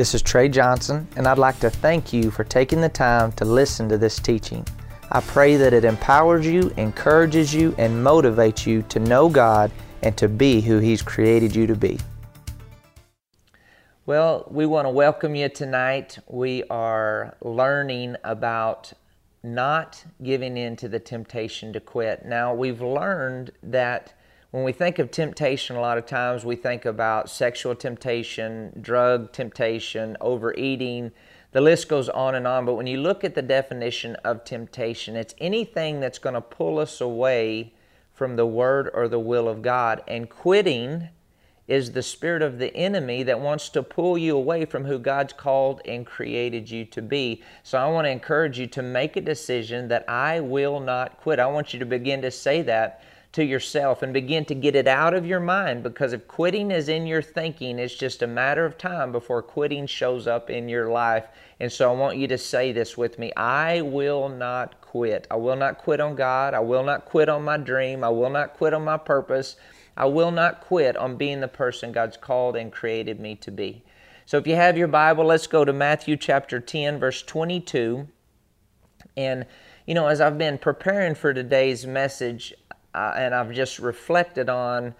This is Trey Johnson, and I'd like to thank you for taking the time to listen to this teaching. I pray that it empowers you, encourages you, and motivates you to know God and to be who He's created you to be. Well, we want to welcome you tonight. We are learning about not giving in to the temptation to quit. Now, we've learned that when we think of temptation, a lot of times we think about sexual temptation, drug temptation, overeating. The list goes on and on. But when you look at the definition of temptation, it's anything that's going to pull us away from the Word or the will of God. And quitting is the spirit of the enemy that wants to pull you away from who God's called and created you to be. So I want to encourage you to make a decision that I will not quit. I want you to begin to say that to yourself and begin to get it out of your mind because if quitting is in your thinking, it's just a matter of time before quitting shows up in your life. And so I want you to say this with me I will not quit. I will not quit on God. I will not quit on my dream. I will not quit on my purpose. I will not quit on being the person God's called and created me to be. So if you have your Bible, let's go to Matthew chapter 10, verse 22. And, you know, as I've been preparing for today's message, uh, and I've just reflected on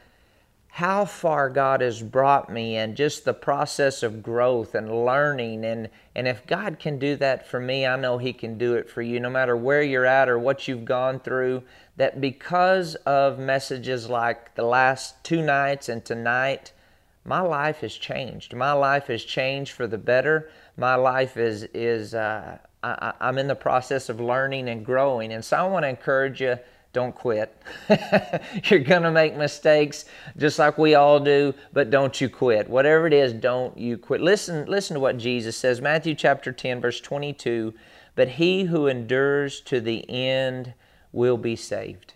how far God has brought me and just the process of growth and learning. And, and if God can do that for me, I know He can do it for you, no matter where you're at or what you've gone through. That because of messages like the last two nights and tonight, my life has changed. My life has changed for the better. My life is, is uh, I, I'm in the process of learning and growing. And so I want to encourage you don't quit. You're going to make mistakes just like we all do, but don't you quit. Whatever it is, don't you quit. Listen, listen to what Jesus says. Matthew chapter 10 verse 22, "But he who endures to the end will be saved."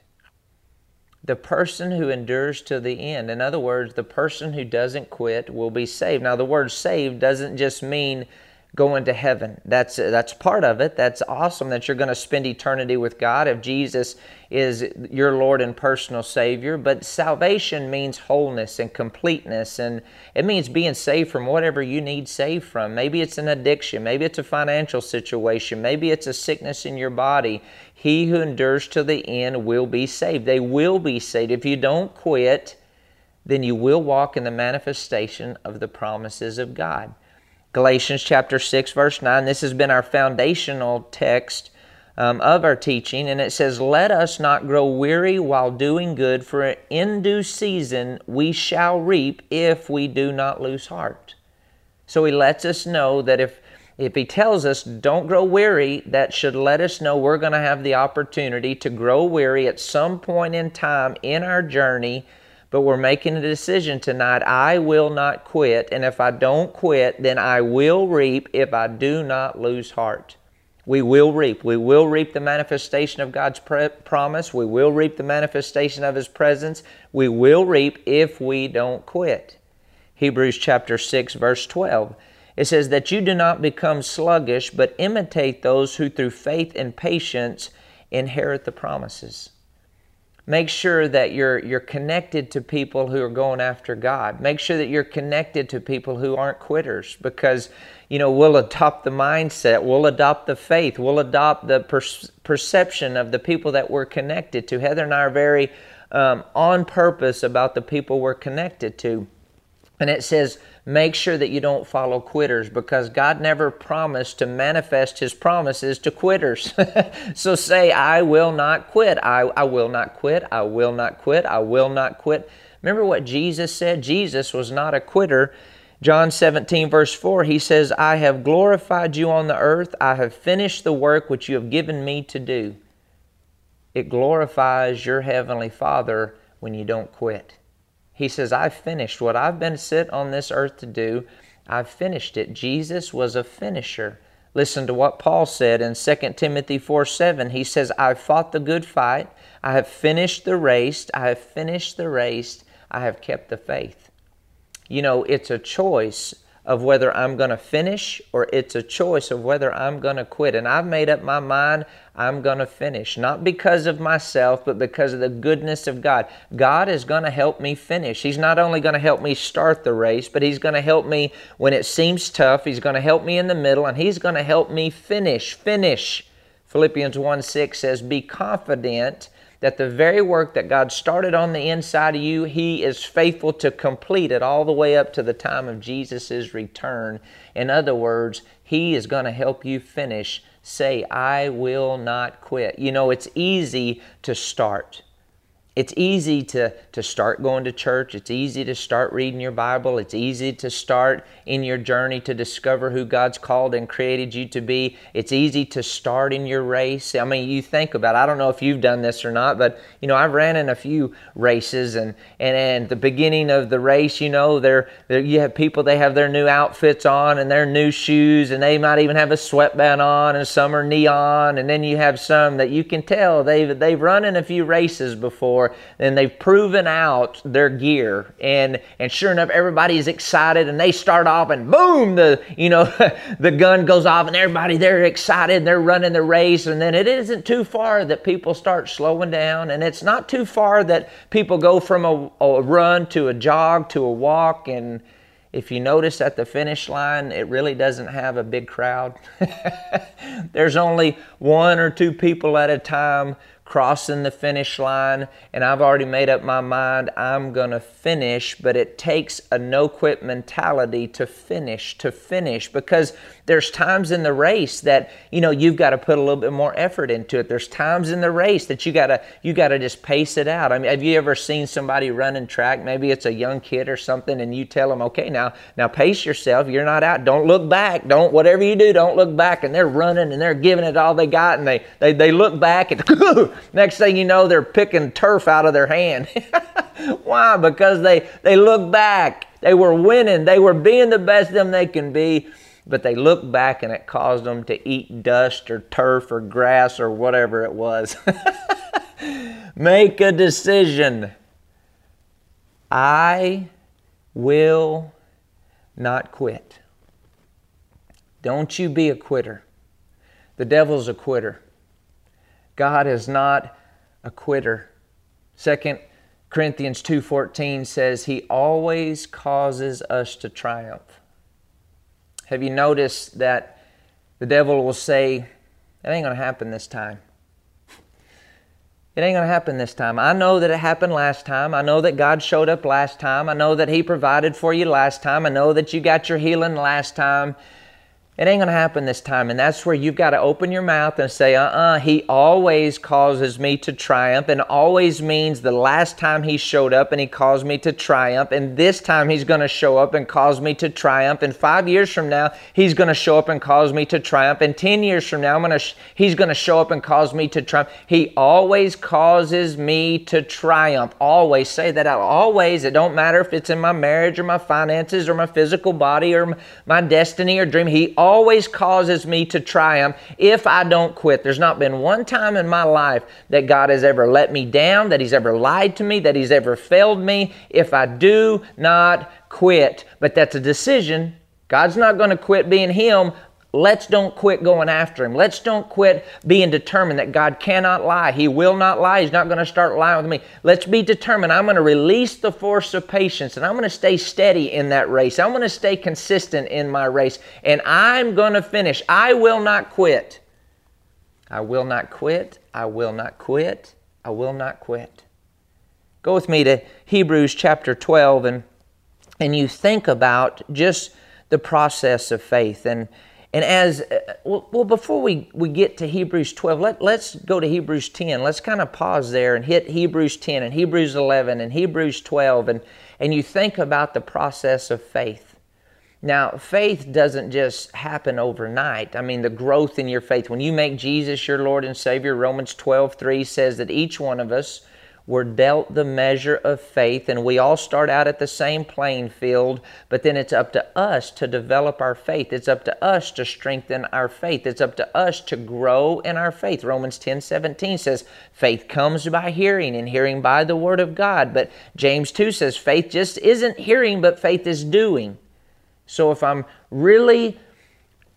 The person who endures to the end. In other words, the person who doesn't quit will be saved. Now, the word saved doesn't just mean going to heaven. That's that's part of it. That's awesome that you're going to spend eternity with God if Jesus is your Lord and personal Savior. But salvation means wholeness and completeness, and it means being saved from whatever you need saved from. Maybe it's an addiction, maybe it's a financial situation, maybe it's a sickness in your body. He who endures to the end will be saved. They will be saved. If you don't quit, then you will walk in the manifestation of the promises of God. Galatians chapter 6, verse 9. This has been our foundational text um, of our teaching, and it says, Let us not grow weary while doing good, for in due season we shall reap if we do not lose heart. So he lets us know that if if he tells us don't grow weary, that should let us know we're going to have the opportunity to grow weary at some point in time in our journey but we're making a decision tonight. I will not quit. And if I don't quit, then I will reap if I do not lose heart. We will reap. We will reap the manifestation of God's pre- promise. We will reap the manifestation of His presence. We will reap if we don't quit. Hebrews chapter 6, verse 12. It says that you do not become sluggish, but imitate those who through faith and patience inherit the promises. Make sure that you're, you're connected to people who are going after God. Make sure that you're connected to people who aren't quitters because, you know, we'll adopt the mindset, we'll adopt the faith, we'll adopt the per- perception of the people that we're connected to. Heather and I are very um, on purpose about the people we're connected to. And it says, make sure that you don't follow quitters because God never promised to manifest His promises to quitters. so say, I will not quit. I, I will not quit. I will not quit. I will not quit. Remember what Jesus said? Jesus was not a quitter. John 17, verse 4, he says, I have glorified you on the earth. I have finished the work which you have given me to do. It glorifies your Heavenly Father when you don't quit. He says, I've finished what I've been sent on this earth to do. I've finished it. Jesus was a finisher. Listen to what Paul said in 2 Timothy 4 7. He says, I've fought the good fight. I have finished the race. I have finished the race. I have kept the faith. You know, it's a choice of whether I'm going to finish or it's a choice of whether I'm going to quit. And I've made up my mind I'm going to finish, not because of myself, but because of the goodness of God. God is going to help me finish. He's not only going to help me start the race, but He's going to help me when it seems tough. He's going to help me in the middle, and He's going to help me finish. Finish. Philippians 1 6 says, Be confident that the very work that God started on the inside of you, He is faithful to complete it all the way up to the time of Jesus' return. In other words, He is going to help you finish say, I will not quit. You know, it's easy to start. It's easy to, to start going to church. It's easy to start reading your Bible. It's easy to start in your journey to discover who God's called and created you to be. It's easy to start in your race. I mean, you think about it. I don't know if you've done this or not, but you know, I've ran in a few races and and, and the beginning of the race, you know, they're, they're you have people they have their new outfits on and their new shoes and they might even have a sweatband on and some are neon and then you have some that you can tell they've they've run in a few races before and they've proven out their gear. And and sure enough, everybody's excited, and they start off, and boom, the you know the gun goes off, and everybody they're excited, and they're running the race, and then it isn't too far that people start slowing down, and it's not too far that people go from a, a run to a jog to a walk, and if you notice at the finish line, it really doesn't have a big crowd. There's only one or two people at a time crossing the finish line, and I've already made up my mind I'm going to finish, but it takes a no quit mentality to finish, to finish, because there's times in the race that, you know, you've got to put a little bit more effort into it. There's times in the race that you got to, you got to just pace it out. I mean, have you ever seen somebody running track? Maybe it's a young kid or something, and you tell them, okay, now, now pace yourself. You're not out. Don't look back. Don't, whatever you do, don't look back. And they're running and they're giving it all they got, and they, they, they look back and next thing you know, they're picking turf out of their hand. Why? Because they, they look back. They were winning. They were being the best them they can be but they looked back and it caused them to eat dust or turf or grass or whatever it was. Make a decision. I will not quit. Don't you be a quitter. The devil's a quitter. God is not a quitter. Second Corinthians 2:14 says he always causes us to triumph. Have you noticed that the devil will say, It ain't going to happen this time? It ain't going to happen this time. I know that it happened last time. I know that God showed up last time. I know that He provided for you last time. I know that you got your healing last time. It ain't going to happen this time. And that's where you've got to open your mouth and say, uh uh he always causes me to triumph. And always means the last time he showed up and he caused me to triumph. And this time he's going to show up and cause me to triumph. And five years from now, he's going to show up and cause me to triumph. And 10 years from now, I'm gonna sh- he's going to show up and cause me to triumph. He always causes me to triumph. Always say that out. Always. It don't matter if it's in my marriage or my finances or my physical body or my destiny or dream. He always causes me to triumph if I don't quit. There's not been one time in my life that God has ever let me down, that He's ever lied to me, that He's ever failed me if I do not quit. But that's a decision. God's not going to quit being Him Let's don't quit going after him. Let's don't quit being determined that God cannot lie. He will not lie. He's not going to start lying with me. Let's be determined. I'm going to release the force of patience and I'm going to stay steady in that race. I'm going to stay consistent in my race and I'm going to finish. I will not quit. I will not quit. I will not quit. I will not quit. Go with me to Hebrews chapter 12 and and you think about just the process of faith and and as, uh, well, before we, we get to Hebrews 12, let, let's go to Hebrews 10. Let's kind of pause there and hit Hebrews 10 and Hebrews 11 and Hebrews 12, and, and you think about the process of faith. Now, faith doesn't just happen overnight. I mean, the growth in your faith. When you make Jesus your Lord and Savior, Romans 12, 3 says that each one of us we're dealt the measure of faith, and we all start out at the same playing field, but then it's up to us to develop our faith. It's up to us to strengthen our faith. It's up to us to grow in our faith. Romans 10 17 says, Faith comes by hearing, and hearing by the Word of God. But James 2 says, Faith just isn't hearing, but faith is doing. So if I'm really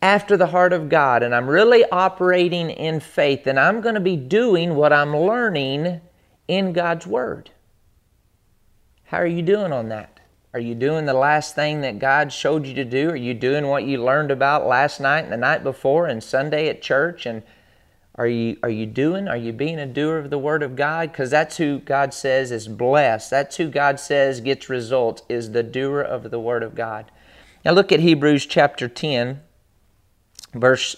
after the heart of God and I'm really operating in faith, then I'm going to be doing what I'm learning in God's Word. How are you doing on that? Are you doing the last thing that God showed you to do? Are you doing what you learned about last night and the night before and Sunday at church? And are you are you doing? Are you being a doer of the Word of God? Because that's who God says is blessed. That's who God says gets results. Is the doer of the Word of God. Now look at Hebrews chapter ten verse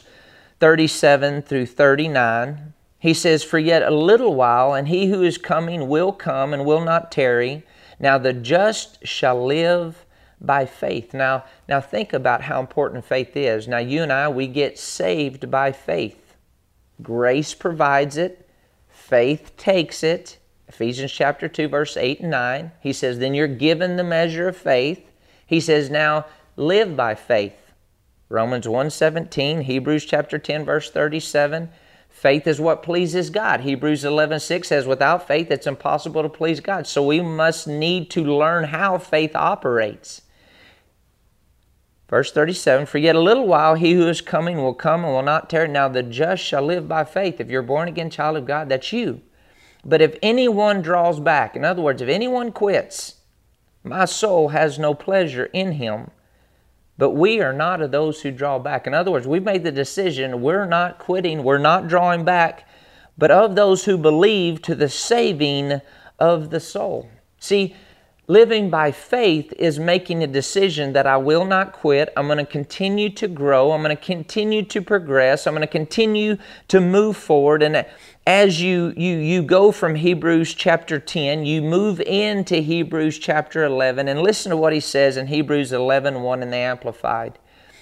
37 through 39. He says, For yet a little while, and he who is coming will come and will not tarry. Now the just shall live by faith. Now, now think about how important faith is. Now you and I, we get saved by faith. Grace provides it. Faith takes it. Ephesians chapter 2, verse 8 and 9. He says, Then you're given the measure of faith. He says, Now live by faith. Romans 1:17, Hebrews chapter 10 verse 37. Faith is what pleases God. Hebrews 11:6 says without faith it's impossible to please God. So we must need to learn how faith operates. Verse 37 For yet a little while he who is coming will come and will not tarry. Now the just shall live by faith. If you're born again child of God, that's you. But if anyone draws back, in other words, if anyone quits, my soul has no pleasure in him. But we are not of those who draw back. In other words, we've made the decision we're not quitting, we're not drawing back, but of those who believe to the saving of the soul. See, living by faith is making a decision that I will not quit. I'm going to continue to grow. I'm going to continue to progress. I'm going to continue to move forward. And as you, you, you go from Hebrews chapter 10, you move into Hebrews chapter 11, and listen to what he says in Hebrews 11 1 in the Amplified.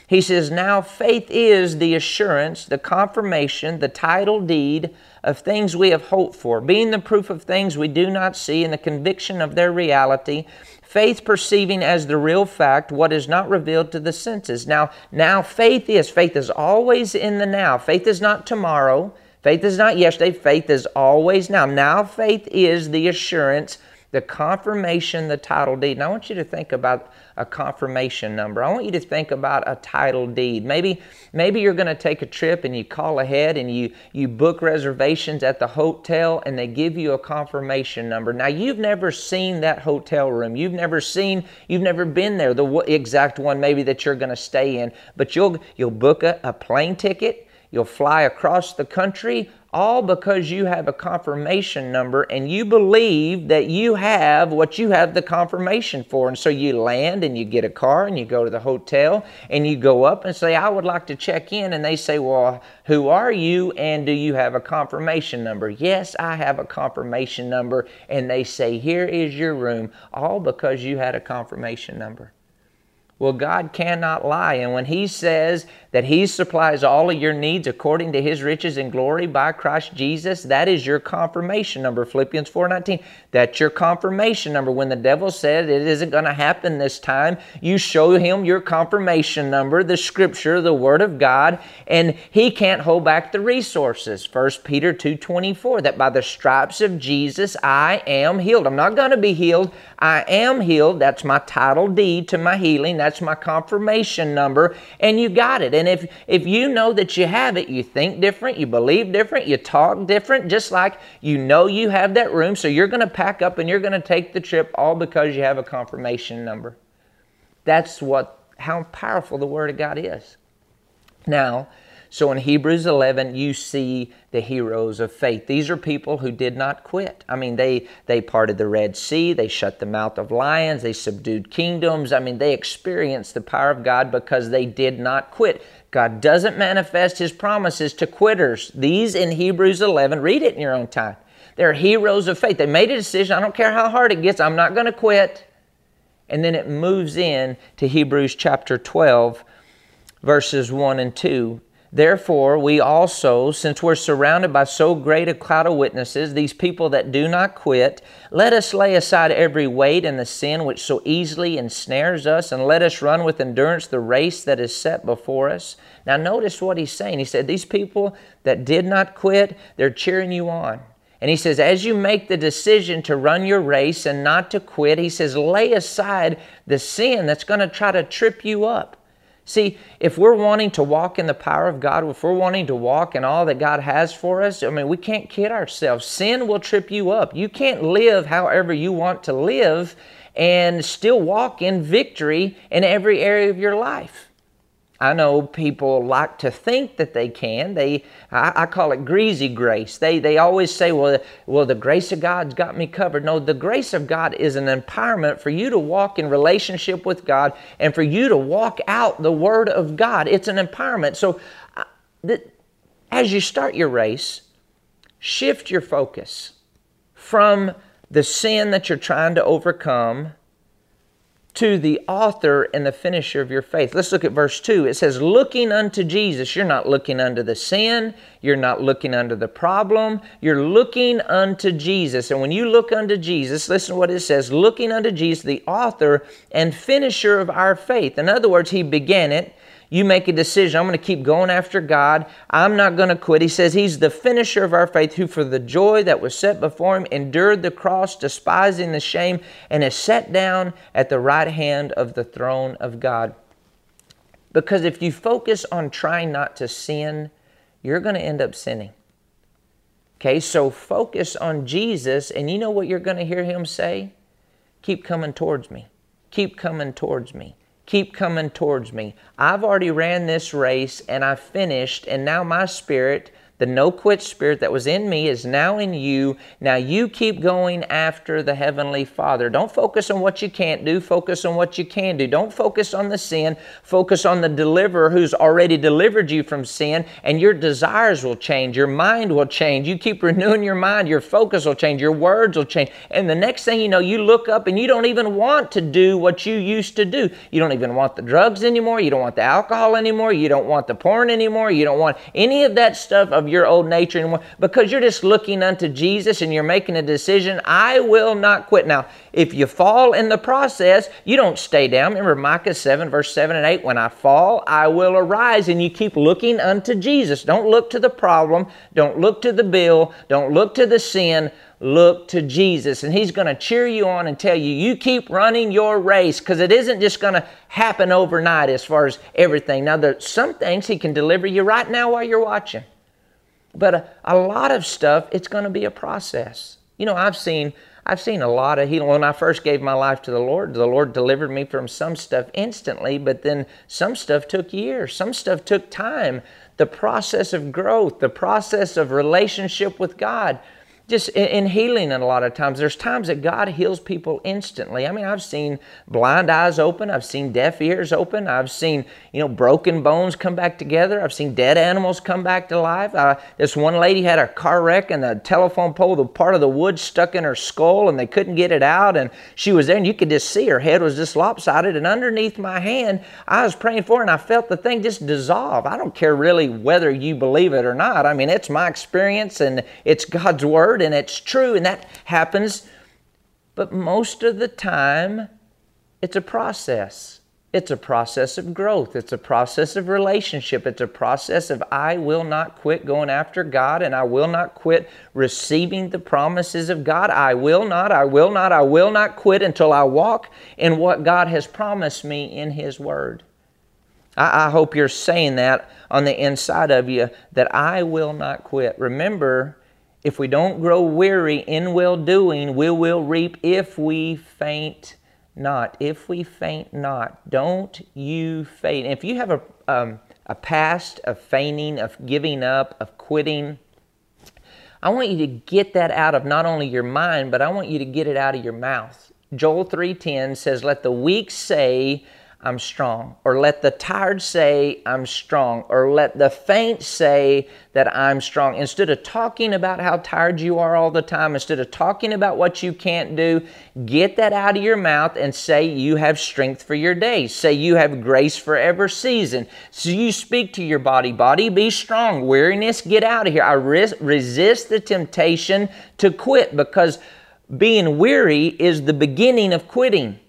He says, Now faith is the assurance, the confirmation, the title deed of things we have hoped for, being the proof of things we do not see and the conviction of their reality. Faith perceiving as the real fact what is not revealed to the senses. Now, now faith is. Faith is always in the now. Faith is not tomorrow. Faith is not yesterday, faith is always now. Now, faith is the assurance, the confirmation, the title deed. And I want you to think about a confirmation number. I want you to think about a title deed. Maybe, maybe you're going to take a trip and you call ahead and you, you book reservations at the hotel and they give you a confirmation number. Now, you've never seen that hotel room. You've never seen, you've never been there, the exact one maybe that you're going to stay in. But you'll, you'll book a, a plane ticket You'll fly across the country all because you have a confirmation number and you believe that you have what you have the confirmation for. And so you land and you get a car and you go to the hotel and you go up and say, I would like to check in. And they say, Well, who are you and do you have a confirmation number? Yes, I have a confirmation number. And they say, Here is your room, all because you had a confirmation number. Well, God cannot lie. And when He says that He supplies all of your needs according to His riches and glory by Christ Jesus, that is your confirmation number. Philippians 4.19, that's your confirmation number. When the devil said it isn't going to happen this time, you show him your confirmation number, the Scripture, the Word of God, and He can't hold back the resources. 1 Peter 2.24, that by the stripes of Jesus I am healed. I'm not going to be healed. I am healed. That's my title deed to my healing. That's my confirmation number, and you got it. And if, if you know that you have it, you think different, you believe different, you talk different, just like you know you have that room, so you're going to pack up and you're going to take the trip all because you have a confirmation number. That's what how powerful the Word of God is. Now, so in Hebrews 11, you see the heroes of faith. These are people who did not quit. I mean, they, they parted the Red Sea, they shut the mouth of lions, they subdued kingdoms. I mean, they experienced the power of God because they did not quit. God doesn't manifest His promises to quitters. These in Hebrews 11, read it in your own time. They're heroes of faith. They made a decision. I don't care how hard it gets, I'm not going to quit. And then it moves in to Hebrews chapter 12, verses 1 and 2. Therefore, we also, since we're surrounded by so great a cloud of witnesses, these people that do not quit, let us lay aside every weight and the sin which so easily ensnares us, and let us run with endurance the race that is set before us. Now, notice what he's saying. He said, These people that did not quit, they're cheering you on. And he says, as you make the decision to run your race and not to quit, he says, lay aside the sin that's going to try to trip you up. See, if we're wanting to walk in the power of God, if we're wanting to walk in all that God has for us, I mean, we can't kid ourselves. Sin will trip you up. You can't live however you want to live and still walk in victory in every area of your life. I know people like to think that they can. They, I, I, call it greasy grace. They, they always say, well, well, the grace of God's got me covered. No, the grace of God is an empowerment for you to walk in relationship with God and for you to walk out the Word of God. It's an empowerment. So, uh, the, as you start your race, shift your focus from the sin that you're trying to overcome to the author and the finisher of your faith. Let's look at verse 2. It says, Looking unto Jesus. You're not looking unto the sin. You're not looking unto the problem. You're looking unto Jesus. And when you look unto Jesus, listen to what it says looking unto Jesus, the author and finisher of our faith. In other words, He began it. You make a decision. I'm going to keep going after God. I'm not going to quit. He says He's the finisher of our faith, who for the joy that was set before Him endured the cross, despising the shame, and is set down at the right hand of the throne of God. Because if you focus on trying not to sin, you're going to end up sinning. Okay, so focus on Jesus, and you know what you're going to hear Him say? Keep coming towards me. Keep coming towards me keep coming towards me. I've already ran this race and I finished, and now my spirit the no quit spirit that was in me is now in you. Now you keep going after the Heavenly Father. Don't focus on what you can't do, focus on what you can do. Don't focus on the sin, focus on the deliverer who's already delivered you from sin, and your desires will change. Your mind will change. You keep renewing your mind, your focus will change, your words will change. And the next thing you know, you look up and you don't even want to do what you used to do. You don't even want the drugs anymore. You don't want the alcohol anymore. You don't want the porn anymore. You don't want any of that stuff of your old nature anymore because you're just looking unto Jesus and you're making a decision. I will not quit. Now, if you fall in the process, you don't stay down. Remember Micah 7, verse 7 and 8 when I fall, I will arise. And you keep looking unto Jesus. Don't look to the problem. Don't look to the bill. Don't look to the sin look to Jesus. And He's going to cheer you on and tell you, you keep running your race because it isn't just going to happen overnight as far as everything. Now, there's some things He can deliver you right now while you're watching. But a, a lot of stuff, it's going to be a process. You know, I've seen I've seen a lot of healing. When I first gave my life to the Lord, the Lord delivered me from some stuff instantly, but then some stuff took years. Some stuff took time. The process of growth, the process of relationship with God just in, healing and a lot of times. There's times that god heals people instantly. I mean i've seen blind eyes open. I've seen deaf ears open. I've seen you know broken bones come back together. I've seen dead animals come back to life. Uh, this one lady had a car wreck and the telephone pole the part of the wood stuck in her skull and they couldn't get it out. And she was there and you could just see her head was just lopsided. And underneath my hand i was praying for her and i felt the thing just dissolve. I don't care really whether you believe it or not. I mean it's my experience and it's god's word word and it's true and that happens. But most of the time, it's a process. It's a process of growth. It's a process of relationship. It's a process of I will not quit going after God and I will not quit receiving the promises of God. I will not, I will not, I will not quit until I walk in what God has promised me in His Word. I, I hope you're saying that on the inside of you that I will not quit. Remember, if we don't grow weary in well doing, we will reap if we faint not. If we faint not, don't you faint. If you have a, um, a past of fainting, of giving up, of quitting, I want you to get that out of not only your mind, but I want you to get it out of your mouth. Joel 3:10 says, "Let the weak say, I'm strong. Or let the tired say, I'm strong. Or let the faint say that I'm strong. Instead of talking about how tired you are all the time, instead of talking about what you can't do, get that out of your mouth and say you have strength for your day. Say you have grace for every season. So you speak to your body, body, be strong. Weariness, get out of here. I res- resist the temptation to quit because being weary is the beginning of quitting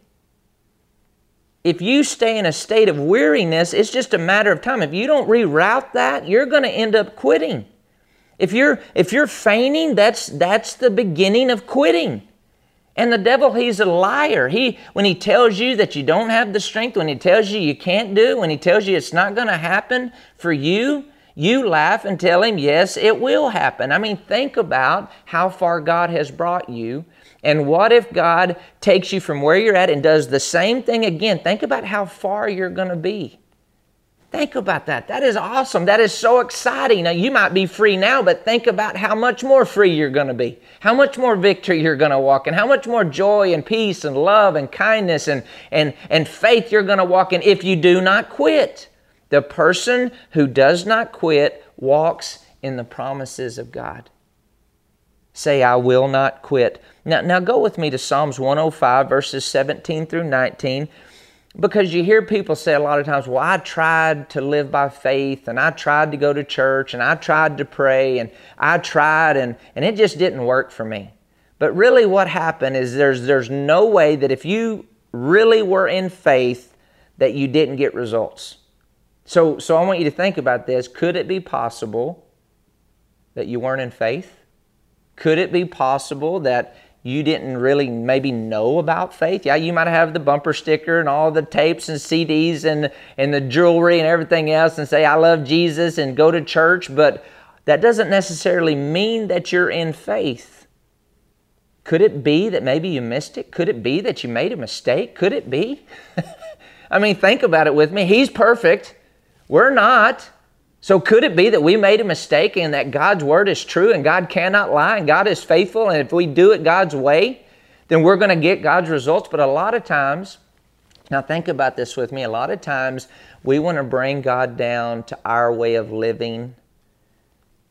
if you stay in a state of weariness, it's just a matter of time. If you don't reroute that, you're going to end up quitting. If you're if you're feigning, that's that's the beginning of quitting. And the devil, he's a liar. He when he tells you that you don't have the strength, when he tells you you can't do, when he tells you it's not going to happen for you, you laugh and tell him, "Yes, it will happen." I mean, think about how far God has brought you. And what if God takes you from where you're at and does the same thing again? Think about how far you're going to be. Think about that. That is awesome. That is so exciting. Now, you might be free now, but think about how much more free you're going to be, how much more victory you're going to walk in, how much more joy and peace and love and kindness and, and, and faith you're going to walk in if you do not quit. The person who does not quit walks in the promises of God. Say, I will not quit. Now, now go with me to Psalms 105, verses 17 through 19 because you hear people say a lot of times, well, I tried to live by faith and I tried to go to church and I tried to pray and I tried and, and it just didn't work for me. But really, what happened is there's, there's no way that if you really were in faith, that you didn't get results. So, so I want you to think about this. Could it be possible that you weren't in faith? Could it be possible that you didn't really maybe know about faith. Yeah, you might have the bumper sticker and all the tapes and CDs and, and the jewelry and everything else and say, I love Jesus and go to church, but that doesn't necessarily mean that you're in faith. Could it be that maybe you missed it? Could it be that you made a mistake? Could it be? I mean, think about it with me. He's perfect. We're not. So could it be that we made a mistake and that God's word is true and God cannot lie and God is faithful and if we do it God's way, then we're going to get God's results. But a lot of times, now think about this with me, a lot of times we want to bring God down to our way of living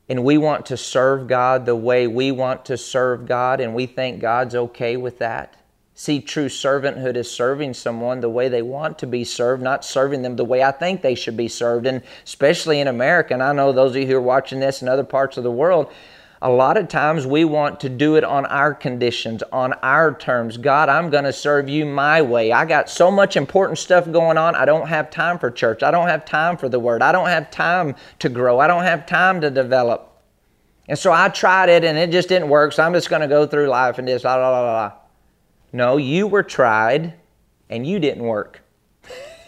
and we want to serve God the way we want to serve God and we think God's okay with that see true servanthood as serving someone the way they want to be served, not serving them the way I think they should be served. And especially in America, and I know those of you who are watching this in other parts of the world, a lot of times we want to do it on our conditions, on our terms. God, I'm going to serve you my way. I got so much important stuff going on. I don't have time for church. I don't have time for the word. I don't have time to grow. I don't have time to develop. And so I tried it and it just didn't work. So I'm just going to go through life and just la la la la. No, you were tried and you didn't work.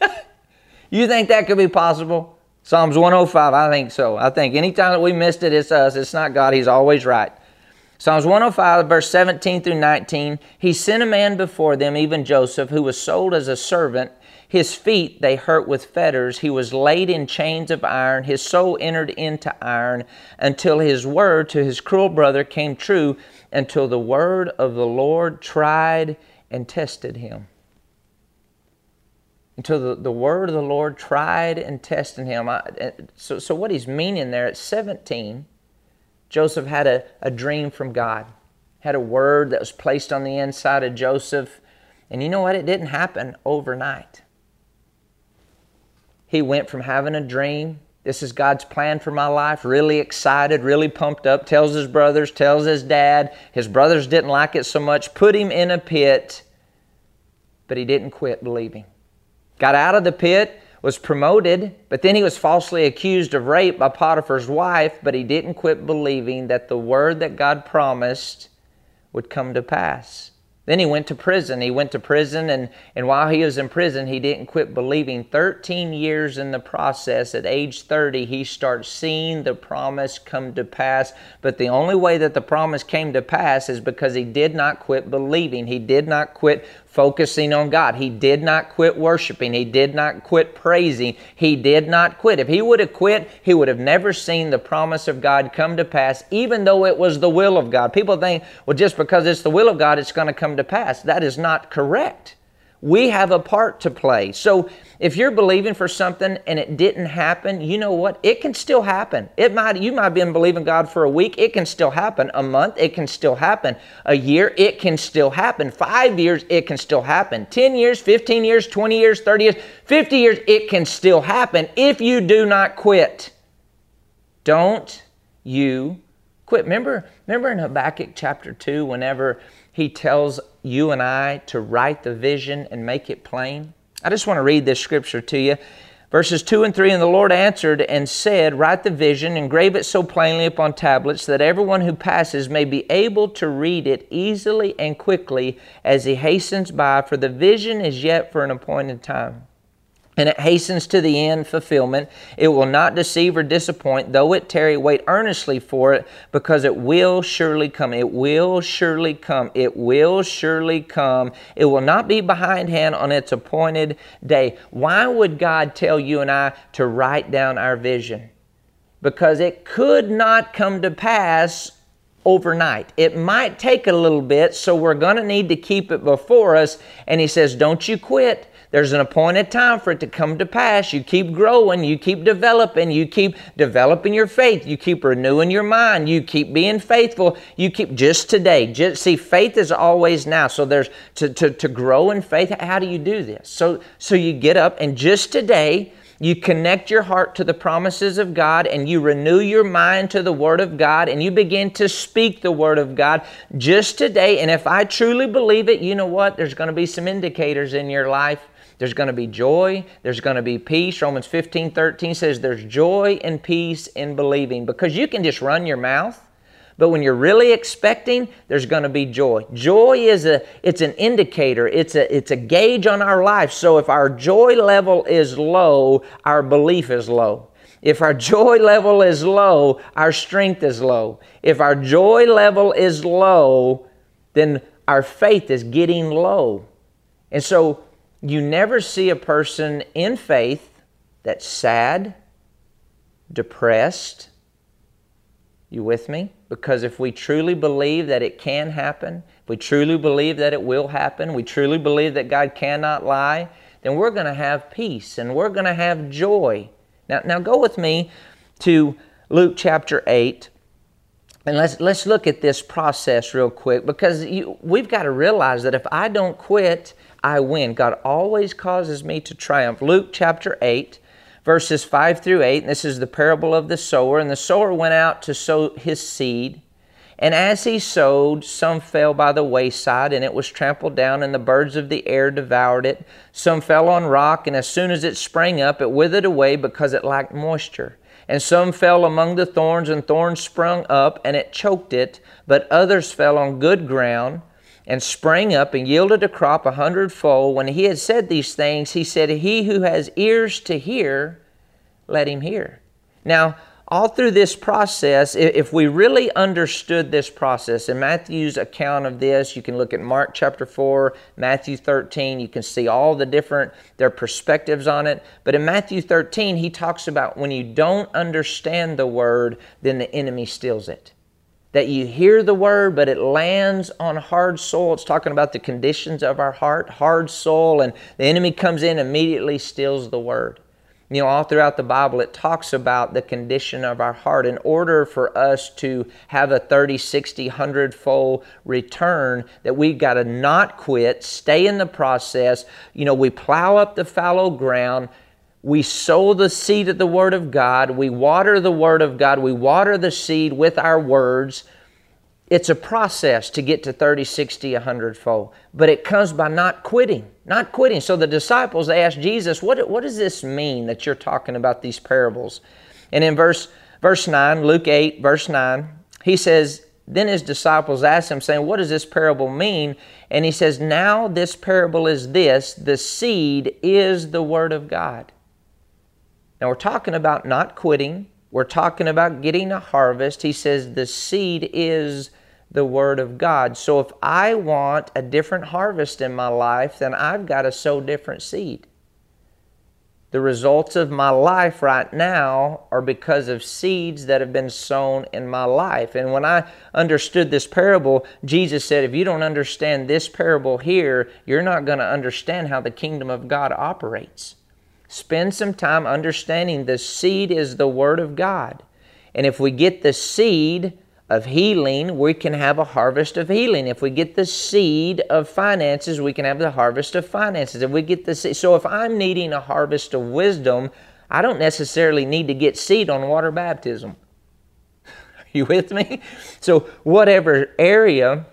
you think that could be possible? Psalms 105, I think so. I think anytime that we missed it, it's us. It's not God. He's always right. Psalms 105, verse 17 through 19. He sent a man before them, even Joseph, who was sold as a servant. His feet they hurt with fetters. He was laid in chains of iron. His soul entered into iron until his word to his cruel brother came true until the word of the Lord tried and tested him. Until the, the word of the Lord tried and tested him. I, so, so, what he's meaning there at 17, Joseph had a, a dream from God, had a word that was placed on the inside of Joseph. And you know what? It didn't happen overnight. He went from having a dream this is God's plan for my life. Really excited, really pumped up. Tells his brothers, tells his dad. His brothers didn't like it so much. Put him in a pit, but he didn't quit believing. Got out of the pit, was promoted, but then he was falsely accused of rape by Potiphar's wife, but he didn't quit believing that the word that God promised would come to pass. Then he went to prison. He went to prison, and, and while he was in prison, he didn't quit believing. 13 years in the process, at age 30, he starts seeing the promise come to pass. But the only way that the promise came to pass is because he did not quit believing. He did not quit focusing on God. He did not quit worshiping. He did not quit praising. He did not quit. If he would have quit, he would have never seen the promise of God come to pass, even though it was the will of God. People think, well, just because it's the will of God, it's going to come to pass. That is not correct. We have a part to play. So if you're believing for something and it didn't happen, you know what? It can still happen. It might you might have been believing God for a week. It can still happen. A month, it can still happen. A year, it can still happen. 5 years, it can still happen. 10 years, 15 years, 20 years, 30 years, 50 years, it can still happen if you do not quit. Don't you quit. Remember remember in Habakkuk chapter 2 whenever he tells you and I to write the vision and make it plain? I just want to read this scripture to you. Verses 2 and 3 And the Lord answered and said, Write the vision, engrave it so plainly upon tablets that everyone who passes may be able to read it easily and quickly as he hastens by, for the vision is yet for an appointed time and it hastens to the end fulfillment. It will not deceive or disappoint, though it tarry, wait earnestly for it, because it will surely come. It will surely come. It will surely come. It will not be behindhand on its appointed day. Why would God tell you and I to write down our vision? Because it could not come to pass overnight. It might take a little bit, so we're going to need to keep it before us. And He says, Don't you quit. There's an appointed time for it to come to pass. You keep growing, you keep developing, you keep developing your faith, you keep renewing your mind, you keep being faithful, you keep just today. Just see, faith is always now. So there's to, to, to grow in faith. How do you do this? So so you get up and just today you connect your heart to the promises of God and you renew your mind to the Word of God and you begin to speak the Word of God just today. And if I truly believe it, you know what? There's going to be some indicators in your life there's going to be joy. There's going to be peace. Romans 15, 13 says there's joy and peace in believing because you can just run your mouth. But when you're really expecting, there's going to be joy. Joy is a it's an indicator. It's a it's a gauge on our life. So if our joy level is low, our belief is low. If our joy level is low, our strength is low. If our joy level is low, then our faith is getting low. And so you never see a person in faith that's sad, depressed. You with me? Because if we truly believe that it can happen, if we truly believe that it will happen, we truly believe that God cannot lie, then we're going to have peace and we're going to have joy. Now, now go with me to Luke chapter 8. And let's, let's look at this process real quick because you, we've got to realize that if I don't quit, I win. God always causes me to triumph. Luke chapter 8, verses 5 through 8, and this is the parable of the sower. And the sower went out to sow his seed. And as he sowed, some fell by the wayside, and it was trampled down, and the birds of the air devoured it. Some fell on rock, and as soon as it sprang up, it withered away because it lacked moisture. And some fell among the thorns, and thorns sprung up, and it choked it. But others fell on good ground and sprang up and yielded a crop a hundredfold. When he had said these things, he said, He who has ears to hear, let him hear. Now, all through this process, if we really understood this process, in Matthew's account of this, you can look at Mark chapter 4, Matthew 13, you can see all the different, their perspectives on it. But in Matthew 13, he talks about when you don't understand the word, then the enemy steals it that you hear the word, but it lands on hard soil. It's talking about the conditions of our heart, hard soil, and the enemy comes in immediately steals the word. You know, all throughout the Bible, it talks about the condition of our heart. In order for us to have a 30, 60, 100 fold return, that we've got to not quit, stay in the process. You know, we plow up the fallow ground, we sow the seed of the Word of God. We water the Word of God. We water the seed with our words. It's a process to get to 30, 60, 100 fold. But it comes by not quitting, not quitting. So the disciples, they asked Jesus, what, what does this mean that you're talking about these parables? And in verse, verse 9, Luke 8, verse 9, he says, Then his disciples asked him, saying, What does this parable mean? And he says, Now this parable is this the seed is the Word of God. Now we're talking about not quitting. We're talking about getting a harvest. He says the seed is the Word of God. So if I want a different harvest in my life, then I've got to sow different seed. The results of my life right now are because of seeds that have been sown in my life. And when I understood this parable, Jesus said, if you don't understand this parable here, you're not going to understand how the kingdom of God operates. Spend some time understanding the seed is the Word of God. And if we get the seed of healing, we can have a harvest of healing. If we get the seed of finances, we can have the harvest of finances. If we get the seed, so if I'm needing a harvest of wisdom, I don't necessarily need to get seed on water baptism. Are you with me? So whatever area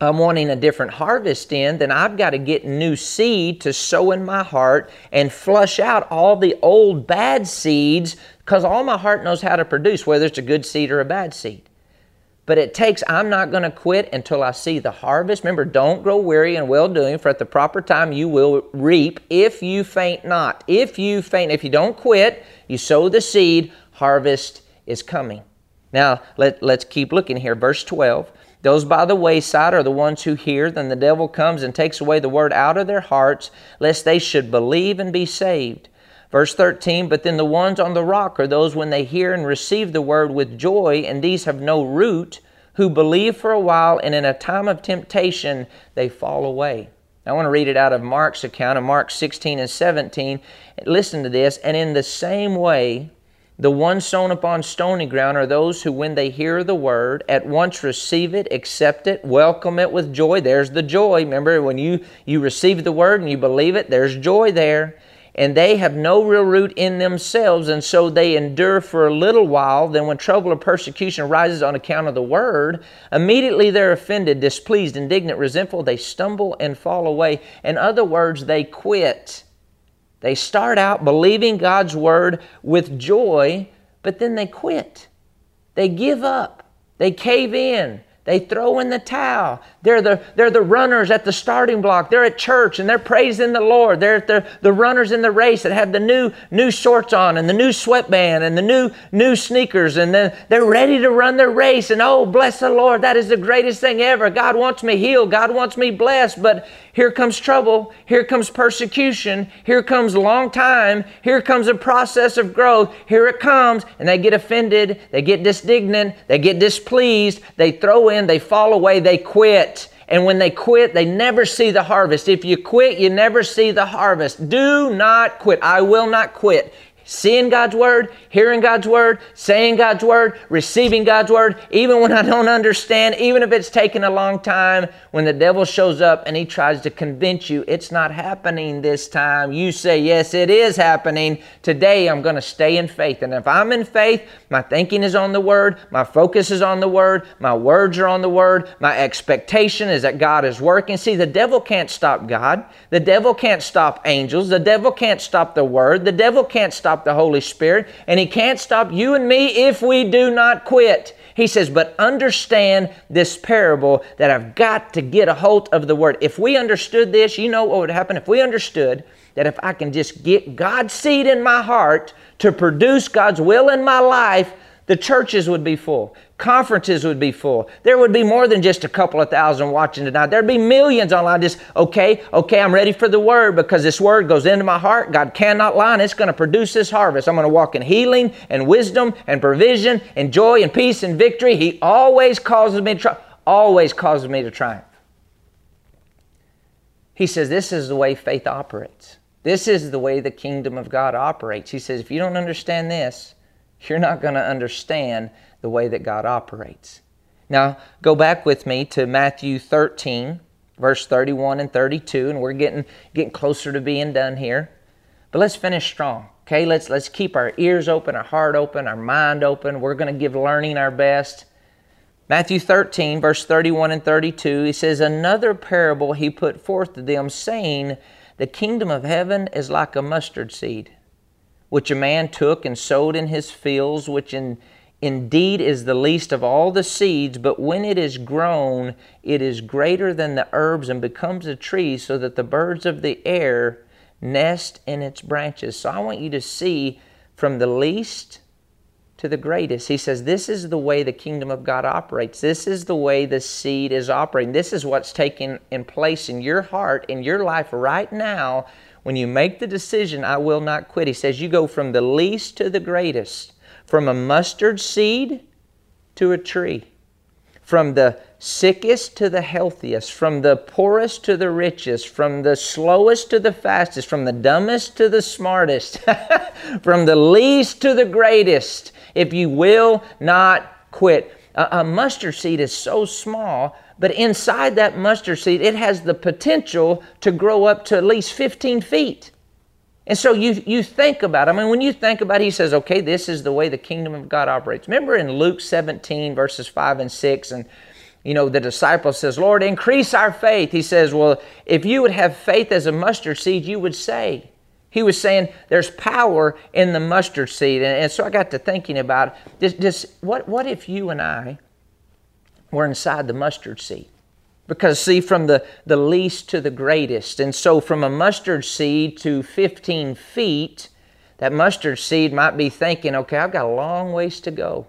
I'm wanting a different harvest in, then I've got to get new seed to sow in my heart and flush out all the old bad seeds because all my heart knows how to produce, whether it's a good seed or a bad seed. But it takes, I'm not going to quit until I see the harvest. Remember, don't grow weary in well doing, for at the proper time you will reap if you faint not. If you faint, if you don't quit, you sow the seed, harvest is coming. Now, let, let's keep looking here. Verse 12. Those by the wayside are the ones who hear, then the devil comes and takes away the word out of their hearts, lest they should believe and be saved. Verse 13, but then the ones on the rock are those when they hear and receive the word with joy, and these have no root, who believe for a while, and in a time of temptation they fall away. I want to read it out of Mark's account of Mark 16 and 17. Listen to this. And in the same way, the ones sown upon stony ground are those who, when they hear the word, at once receive it, accept it, welcome it with joy. There's the joy. Remember, when you, you receive the word and you believe it, there's joy there and they have no real root in themselves, and so they endure for a little while. Then, when trouble or persecution arises on account of the word, immediately they're offended, displeased, indignant, resentful. They stumble and fall away. In other words, they quit. They start out believing God's word with joy, but then they quit. They give up. They cave in. They throw in the towel. They're the, they're the runners at the starting block. They're at church and they're praising the Lord. They're, they're the runners in the race that have the new, new shorts on and the new sweatband and the new, new sneakers. And then they're ready to run their race. And oh, bless the Lord. That is the greatest thing ever. God wants me healed. God wants me blessed. But here comes trouble. Here comes persecution. Here comes long time. Here comes a process of growth. Here it comes. And they get offended. They get disdignant. They get displeased. They throw in. They fall away. They quit. And when they quit, they never see the harvest. If you quit, you never see the harvest. Do not quit. I will not quit seeing God's Word, hearing God's Word, saying God's Word, receiving God's Word, even when I don't understand, even if it's taken a long time, when the devil shows up and he tries to convince you it's not happening this time, you say, Yes, it is happening. Today I'm going to stay in faith. And if I'm in faith, my thinking is on the Word, my focus is on the Word, my words are on the Word, my expectation is that God is working. See, the devil can't stop God, the devil can't stop angels, the devil can't stop the Word, the devil can't stop stop the Holy Spirit, and He can't stop you and me if we do not quit. He says, but understand this parable that I've got to get a hold of the Word. If we understood this, you know what would happen? If we understood that if I can just get God's seed in my heart to produce God's will in my life, the churches would be full. Conferences would be full. There would be more than just a couple of thousand watching tonight. There'd be millions online. Just, okay, okay, I'm ready for the word because this word goes into my heart. God cannot lie and it's going to produce this harvest. I'm going to walk in healing and wisdom and provision and joy and peace and victory. He always causes me to. Always causes me to triumph. He says this is the way faith operates. This is the way the kingdom of God operates. He says if you don't understand this, you're not going to understand the way that God operates. Now, go back with me to Matthew 13, verse 31 and 32, and we're getting, getting closer to being done here. But let's finish strong. Okay, let's let's keep our ears open, our heart open, our mind open. We're going to give learning our best. Matthew 13, verse 31 and 32, he says, Another parable he put forth to them, saying, The kingdom of heaven is like a mustard seed, which a man took and sowed in his fields, which in, indeed is the least of all the seeds, but when it is grown, it is greater than the herbs and becomes a tree, so that the birds of the air nest in its branches. So I want you to see from the least to the greatest. He says, This is the way the kingdom of God operates. This is the way the seed is operating. This is what's taking in place in your heart, in your life right now when you make the decision, I will not quit, he says you go from the least to the greatest, from a mustard seed to a tree, from the sickest to the healthiest, from the poorest to the richest, from the slowest to the fastest, from the dumbest to the smartest, from the least to the greatest, if you will not quit. A, a mustard seed is so small but inside that mustard seed, it has the potential to grow up to at least 15 feet. And so you, you think about it. I mean, when you think about it, he says, okay, this is the way the kingdom of God operates. Remember in Luke 17, verses 5 and 6, and you know, the disciple says, Lord, increase our faith. He says, Well, if you would have faith as a mustard seed, you would say. He was saying there's power in the mustard seed. And, and so I got to thinking about this, this what, what if you and I were inside the mustard seed? Because, see, from the, the least to the greatest. And so, from a mustard seed to 15 feet, that mustard seed might be thinking, okay, I've got a long ways to go.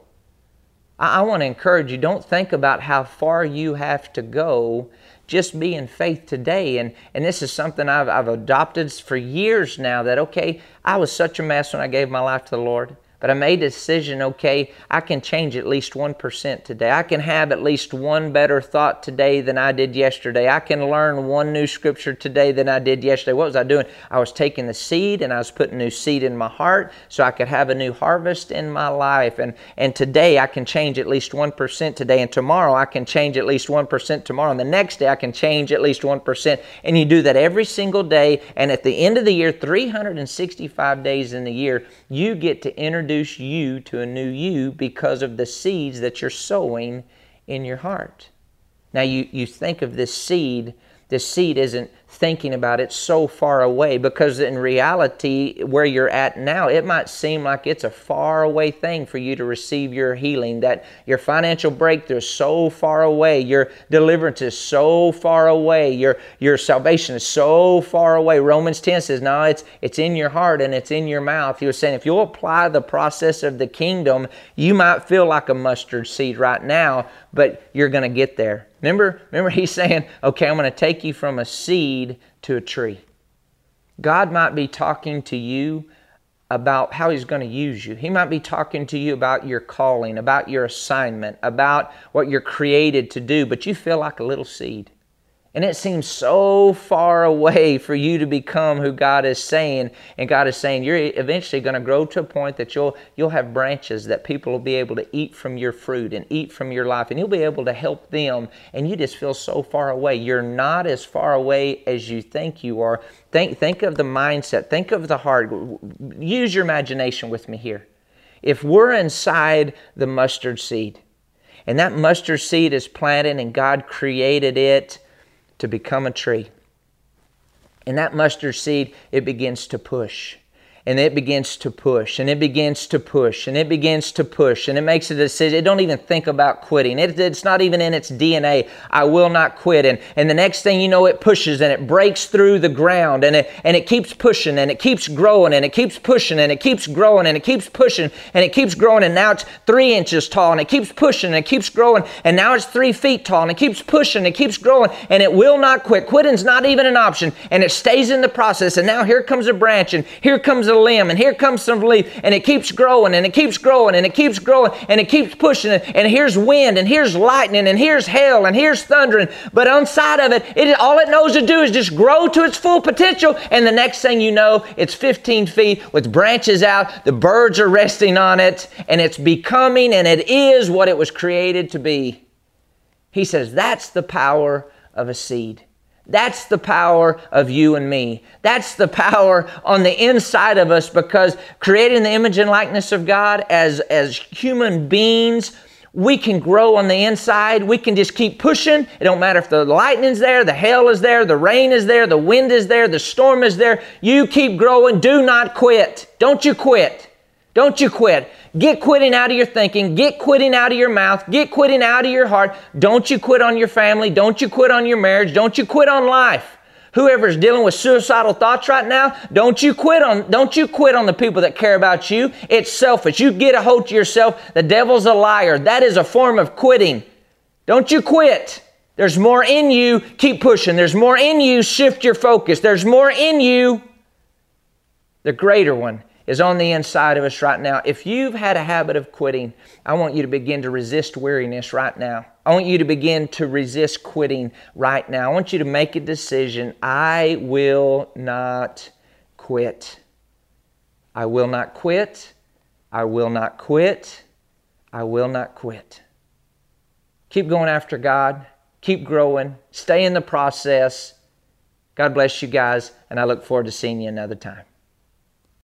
I, I want to encourage you don't think about how far you have to go. Just be in faith today. And, and this is something I've, I've adopted for years now that, okay, I was such a mess when I gave my life to the Lord. But I made a decision, okay, I can change at least 1% today. I can have at least one better thought today than I did yesterday. I can learn one new scripture today than I did yesterday. What was I doing? I was taking the seed and I was putting new seed in my heart so I could have a new harvest in my life. And, and today I can change at least 1% today. And tomorrow I can change at least 1% tomorrow. And the next day I can change at least 1%. And you do that every single day. And at the end of the year, 365 days in the year, you get to introduce introduce you to a new you because of the seeds that you're sowing in your heart. Now, you, you think of this seed, this seed isn't thinking about it so far away because in reality where you're at now it might seem like it's a far away thing for you to receive your healing that your financial breakthrough is so far away your deliverance is so far away your your salvation is so far away. Romans 10 says no it's it's in your heart and it's in your mouth. He was saying if you'll apply the process of the kingdom you might feel like a mustard seed right now but you're going to get there remember remember he's saying okay i'm going to take you from a seed to a tree. God might be talking to you about how He's going to use you. He might be talking to you about your calling, about your assignment, about what you're created to do, but you feel like a little seed. And it seems so far away for you to become who God is saying. And God is saying you're eventually going to grow to a point that you'll, you'll have branches that people will be able to eat from your fruit and eat from your life. And you'll be able to help them. And you just feel so far away. You're not as far away as you think you are. Think, think of the mindset, think of the heart. Use your imagination with me here. If we're inside the mustard seed, and that mustard seed is planted and God created it to become a tree. And that mustard seed, it begins to push and it begins to push and it begins to push and it begins to push and it makes a decision. It don't even think about quitting. It, it's not even in its DNA. I will not quit. And, and the next thing you know, it pushes and it breaks through the ground and it, and it keeps pushing and it keeps growing and it keeps pushing and it keeps growing and it keeps pushing and it keeps growing and now it's three inches tall and it keeps pushing and it keeps growing and now it's three feet tall and it keeps pushing and it keeps growing and it will not quit. Quitting's not even an option and it stays in the process. And now here comes a branch and here comes a limb, and here comes some leaf, and it keeps growing, and it keeps growing, and it keeps growing, and it keeps pushing, and here's wind, and here's lightning, and here's hail, and here's thundering. But on side of it, it all it knows to do is just grow to its full potential, and the next thing you know, it's 15 feet with branches out, the birds are resting on it, and it's becoming, and it is what it was created to be. He says that's the power of a seed. That's the power of you and me. That's the power on the inside of us because creating the image and likeness of God as, as human beings, we can grow on the inside. We can just keep pushing. It don't matter if the lightning's there, the hail is there, the rain is there, the wind is there, the storm is there. You keep growing. Do not quit. Don't you quit. Don't you quit. Get quitting out of your thinking. Get quitting out of your mouth. Get quitting out of your heart. Don't you quit on your family. Don't you quit on your marriage. Don't you quit on life. Whoever's dealing with suicidal thoughts right now, don't you quit on don't you quit on the people that care about you. It's selfish. You get a hold to yourself. The devil's a liar. That is a form of quitting. Don't you quit. There's more in you. Keep pushing. There's more in you. Shift your focus. There's more in you. The greater one is on the inside of us right now. If you've had a habit of quitting, I want you to begin to resist weariness right now. I want you to begin to resist quitting right now. I want you to make a decision. I will not quit. I will not quit. I will not quit. I will not quit. Keep going after God. Keep growing. Stay in the process. God bless you guys, and I look forward to seeing you another time.